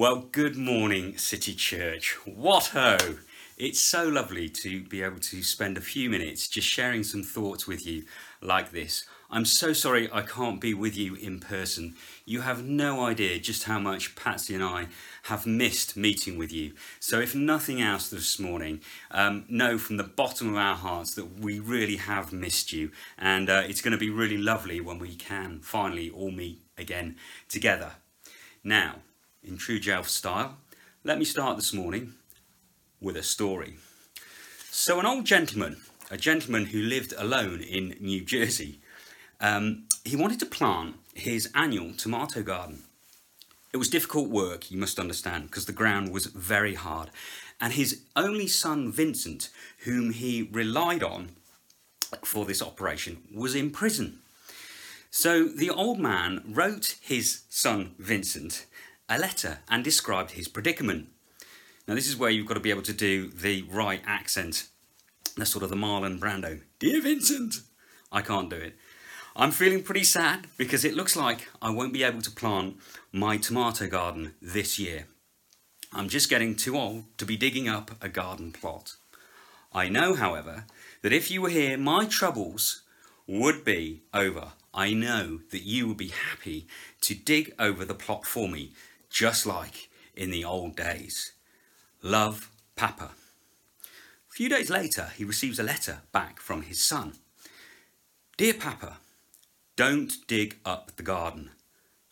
Well, good morning, City Church. What ho! It's so lovely to be able to spend a few minutes just sharing some thoughts with you like this. I'm so sorry I can't be with you in person. You have no idea just how much Patsy and I have missed meeting with you. So, if nothing else this morning, um, know from the bottom of our hearts that we really have missed you. And uh, it's going to be really lovely when we can finally all meet again together. Now, in true Jelf style, let me start this morning with a story. So, an old gentleman, a gentleman who lived alone in New Jersey, um, he wanted to plant his annual tomato garden. It was difficult work, you must understand, because the ground was very hard. And his only son, Vincent, whom he relied on for this operation, was in prison. So the old man wrote his son, Vincent, a letter and described his predicament. Now, this is where you've got to be able to do the right accent. That's sort of the Marlon Brando. Dear Vincent, I can't do it. I'm feeling pretty sad because it looks like I won't be able to plant my tomato garden this year. I'm just getting too old to be digging up a garden plot. I know, however, that if you were here, my troubles would be over. I know that you would be happy to dig over the plot for me just like in the old days. Love, Papa. A few days later, he receives a letter back from his son. Dear Papa, don't dig up the garden.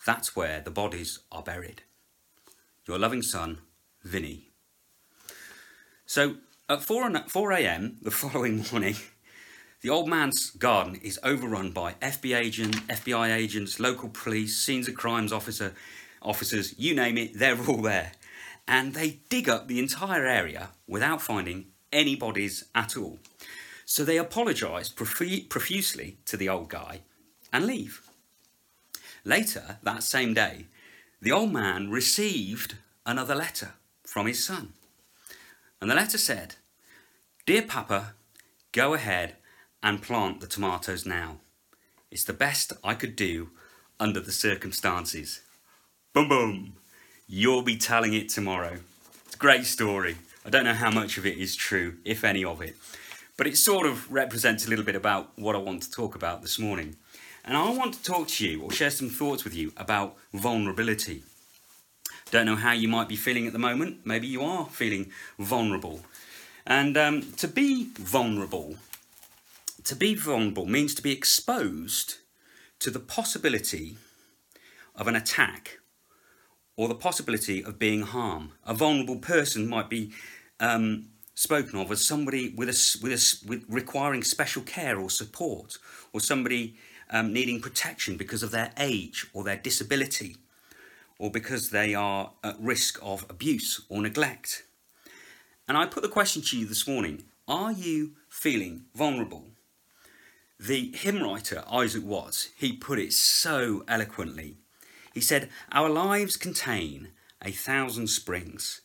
That's where the bodies are buried. Your loving son, Vinny. So at 4, 4 a.m. the following morning, the old man's garden is overrun by FBI, agent, FBI agents, local police, scenes of crimes officer, officers, you name it, they're all there. And they dig up the entire area without finding any bodies at all. So they apologise profusely to the old guy and leave. Later, that same day, the old man received another letter from his son. And the letter said, Dear Papa, go ahead and plant the tomatoes now. It's the best I could do under the circumstances. Boom, boom. You'll be telling it tomorrow. It's a great story. I don't know how much of it is true, if any of it, but it sort of represents a little bit about what I want to talk about this morning. And I want to talk to you or share some thoughts with you about vulnerability. Don't know how you might be feeling at the moment. Maybe you are feeling vulnerable. And um, to be vulnerable, to be vulnerable means to be exposed to the possibility of an attack or the possibility of being harmed. A vulnerable person might be um, spoken of as somebody with a, with, a, with requiring special care or support, or somebody um, needing protection because of their age or their disability, or because they are at risk of abuse or neglect. And I put the question to you this morning Are you feeling vulnerable? The hymn writer Isaac Watts, he put it so eloquently. He said, Our lives contain a thousand springs,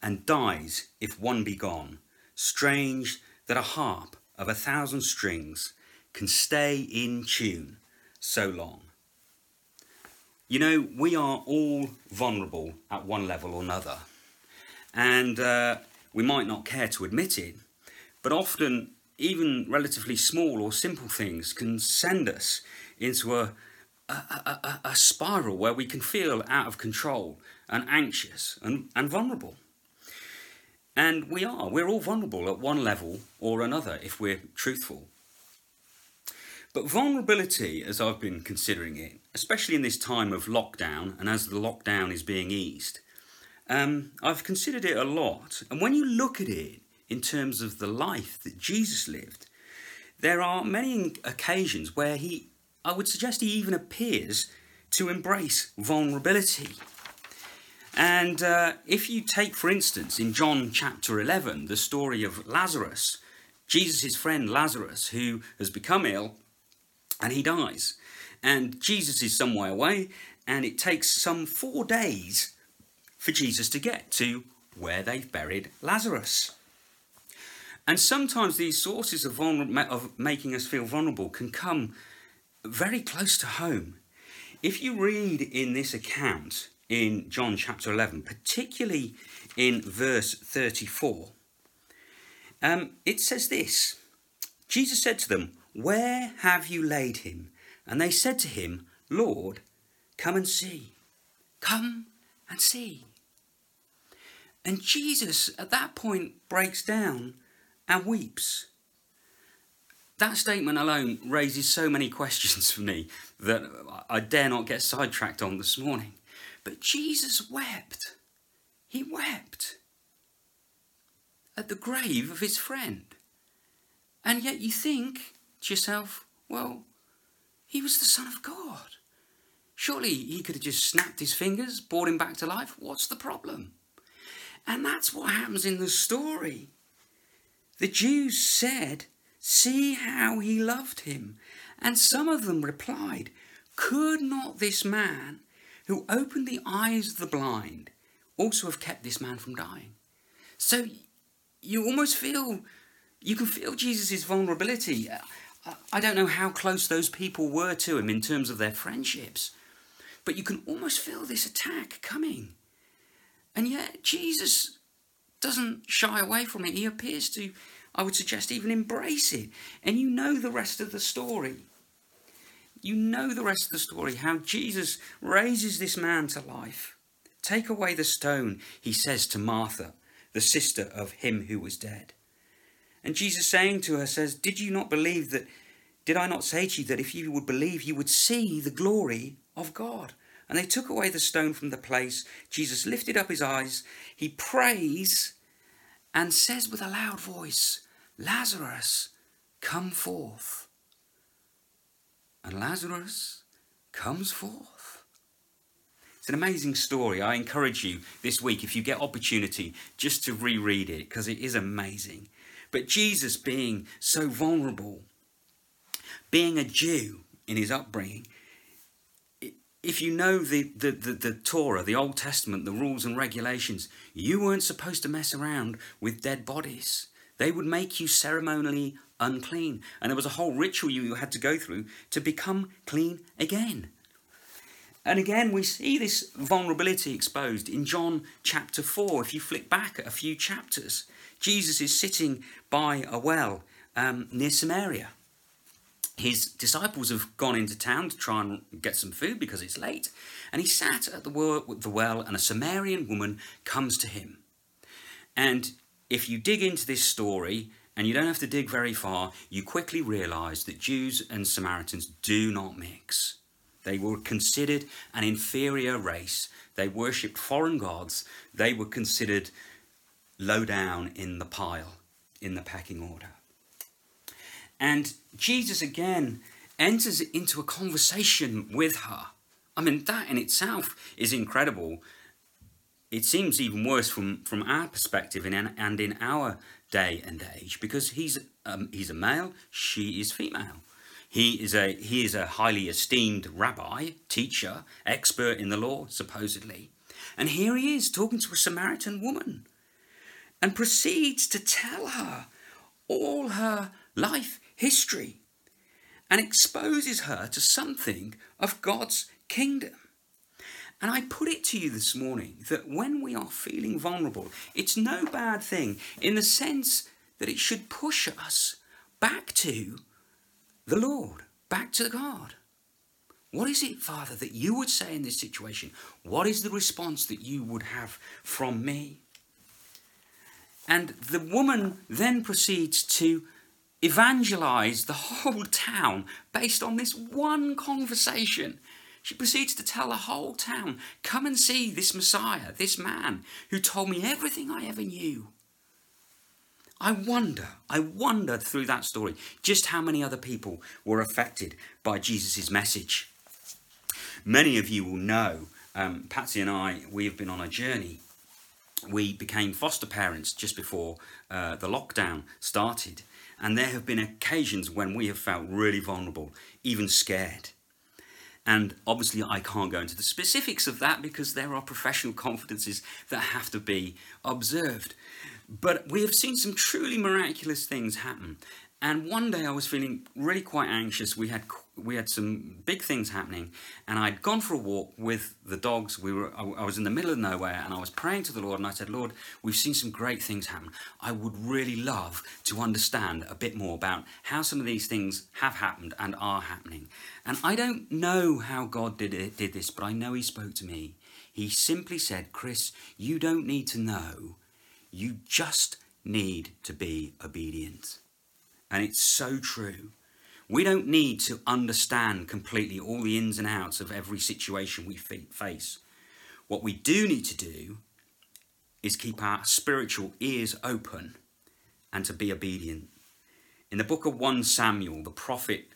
and dies if one be gone. Strange that a harp of a thousand strings can stay in tune so long. You know, we are all vulnerable at one level or another, and uh, we might not care to admit it, but often even relatively small or simple things can send us into a, a, a, a, spiral where we can feel out of control and anxious and, and vulnerable. And we are, we're all vulnerable at one level or another if we're truthful. But vulnerability, as I've been considering it, especially in this time of lockdown and as the lockdown is being eased, um, I've considered it a lot. And when you look at it in terms of the life that Jesus lived, there are many occasions where he I would suggest he even appears to embrace vulnerability. And uh, if you take, for instance, in John chapter 11, the story of Lazarus, Jesus' friend Lazarus, who has become ill and he dies. And Jesus is some way away, and it takes some four days for Jesus to get to where they've buried Lazarus. And sometimes these sources of, vulner- of making us feel vulnerable can come very close to home. If you read in this account in John chapter 11, particularly in verse 34, um, it says this Jesus said to them, Where have you laid him? And they said to him, Lord, come and see. Come and see. And Jesus at that point breaks down and weeps. That statement alone raises so many questions for me that I dare not get sidetracked on this morning. But Jesus wept. He wept at the grave of his friend. And yet you think to yourself, well, he was the Son of God. Surely he could have just snapped his fingers, brought him back to life. What's the problem? And that's what happens in the story. The Jews said, See how he loved him. And some of them replied, Could not this man who opened the eyes of the blind also have kept this man from dying? So you almost feel, you can feel Jesus' vulnerability. I don't know how close those people were to him in terms of their friendships, but you can almost feel this attack coming. And yet, Jesus doesn't shy away from it. He appears to I would suggest even embrace it. And you know the rest of the story. You know the rest of the story how Jesus raises this man to life. Take away the stone, he says to Martha, the sister of him who was dead. And Jesus saying to her says, Did you not believe that? Did I not say to you that if you would believe, you would see the glory of God? And they took away the stone from the place. Jesus lifted up his eyes. He prays and says with a loud voice, Lazarus, come forth. And Lazarus comes forth. It's an amazing story. I encourage you this week, if you get opportunity, just to reread it because it is amazing. But Jesus being so vulnerable, being a Jew in his upbringing, if you know the, the, the, the, Torah, the Old Testament, the rules and regulations, you weren't supposed to mess around with dead bodies. They would make you ceremonially unclean. And there was a whole ritual you had to go through to become clean again. And again, we see this vulnerability exposed in John chapter 4. If you flick back a few chapters, Jesus is sitting by a well um, near Samaria. His disciples have gone into town to try and get some food because it's late. And he sat at the well, and a Samaritan woman comes to him. And if you dig into this story, and you don't have to dig very far, you quickly realize that Jews and Samaritans do not mix. They were considered an inferior race. They worshipped foreign gods. They were considered low down in the pile, in the pecking order. And Jesus again enters into a conversation with her. I mean, that in itself is incredible it seems even worse from, from our perspective in, and in our day and age because he's, um, he's a male, she is female. He is, a, he is a highly esteemed rabbi, teacher, expert in the law, supposedly. And here he is talking to a Samaritan woman and proceeds to tell her all her life history and exposes her to something of God's kingdom. And I put it to you this morning that when we are feeling vulnerable, it's no bad thing in the sense that it should push us back to the Lord, back to God. What is it, Father, that you would say in this situation? What is the response that you would have from me? And the woman then proceeds to evangelize the whole town based on this one conversation she proceeds to tell the whole town, Come and see this Messiah, this man who told me everything I ever knew. I wonder, I wonder through that story just how many other people were affected by Jesus' message. Many of you will know, um, Patsy and I, we have been on a journey. We became foster parents just before uh, the lockdown started, and there have been occasions when we have felt really vulnerable, even scared. And obviously, I can't go into the specifics of that because there are professional confidences that have to be observed. But we have seen some truly miraculous things happen. And one day I was feeling really quite anxious. We had we had some big things happening, and I'd gone for a walk with the dogs. We were I was in the middle of nowhere, and I was praying to the Lord, and I said, Lord, we've seen some great things happen. I would really love to understand a bit more about how some of these things have happened and are happening. And I don't know how God did it, did this, but I know He spoke to me. He simply said, Chris, you don't need to know. You just need to be obedient. And it's so true. We don't need to understand completely all the ins and outs of every situation we face. What we do need to do is keep our spiritual ears open and to be obedient. In the book of 1 Samuel, the prophet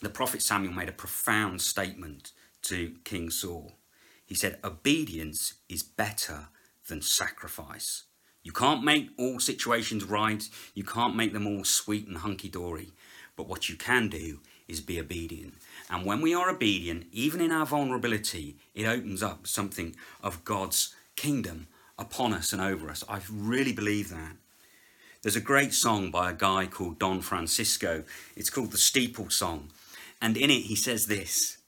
the prophet Samuel made a profound statement to King Saul. He said, Obedience is better than sacrifice. You can't make all situations right, you can't make them all sweet and hunky dory, but what you can do is be obedient. And when we are obedient, even in our vulnerability, it opens up something of God's kingdom upon us and over us. I really believe that. There's a great song by a guy called Don Francisco. It's called the Steeple Song. And in it, he says this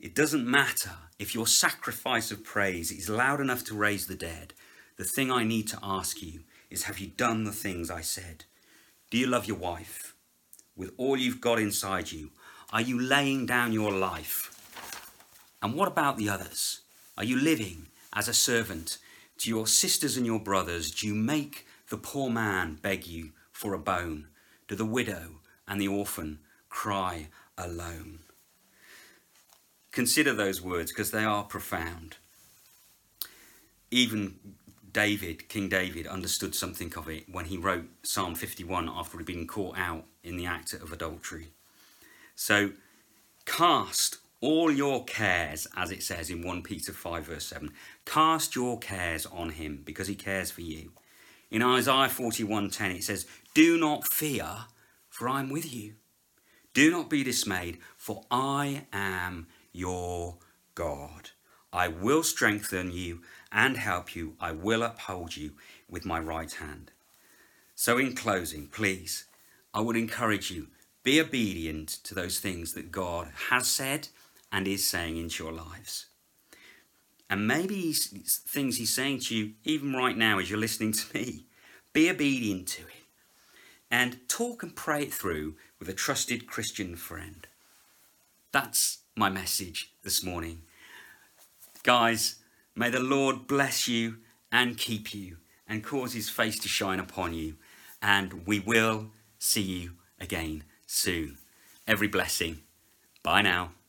It doesn't matter if your sacrifice of praise is loud enough to raise the dead. The thing I need to ask you is Have you done the things I said? Do you love your wife? With all you've got inside you, are you laying down your life? And what about the others? Are you living as a servant to your sisters and your brothers? Do you make the poor man beg you for a bone? Do the widow and the orphan cry alone? Consider those words because they are profound. Even David, King David, understood something of it when he wrote Psalm 51 after he'd been caught out in the act of adultery. So, cast all your cares, as it says in 1 Peter 5, verse 7, cast your cares on him because he cares for you. In Isaiah 41:10 it says, "Do not fear, for I am with you. Do not be dismayed, for I am your God. I will strengthen you and help you. I will uphold you with my right hand. So, in closing, please, I would encourage you be obedient to those things that God has said and is saying into your lives. And maybe things He's saying to you, even right now as you're listening to me, be obedient to it. And talk and pray it through with a trusted Christian friend. That's my message this morning. Guys, may the Lord bless you and keep you and cause his face to shine upon you. And we will see you again soon. Every blessing. Bye now.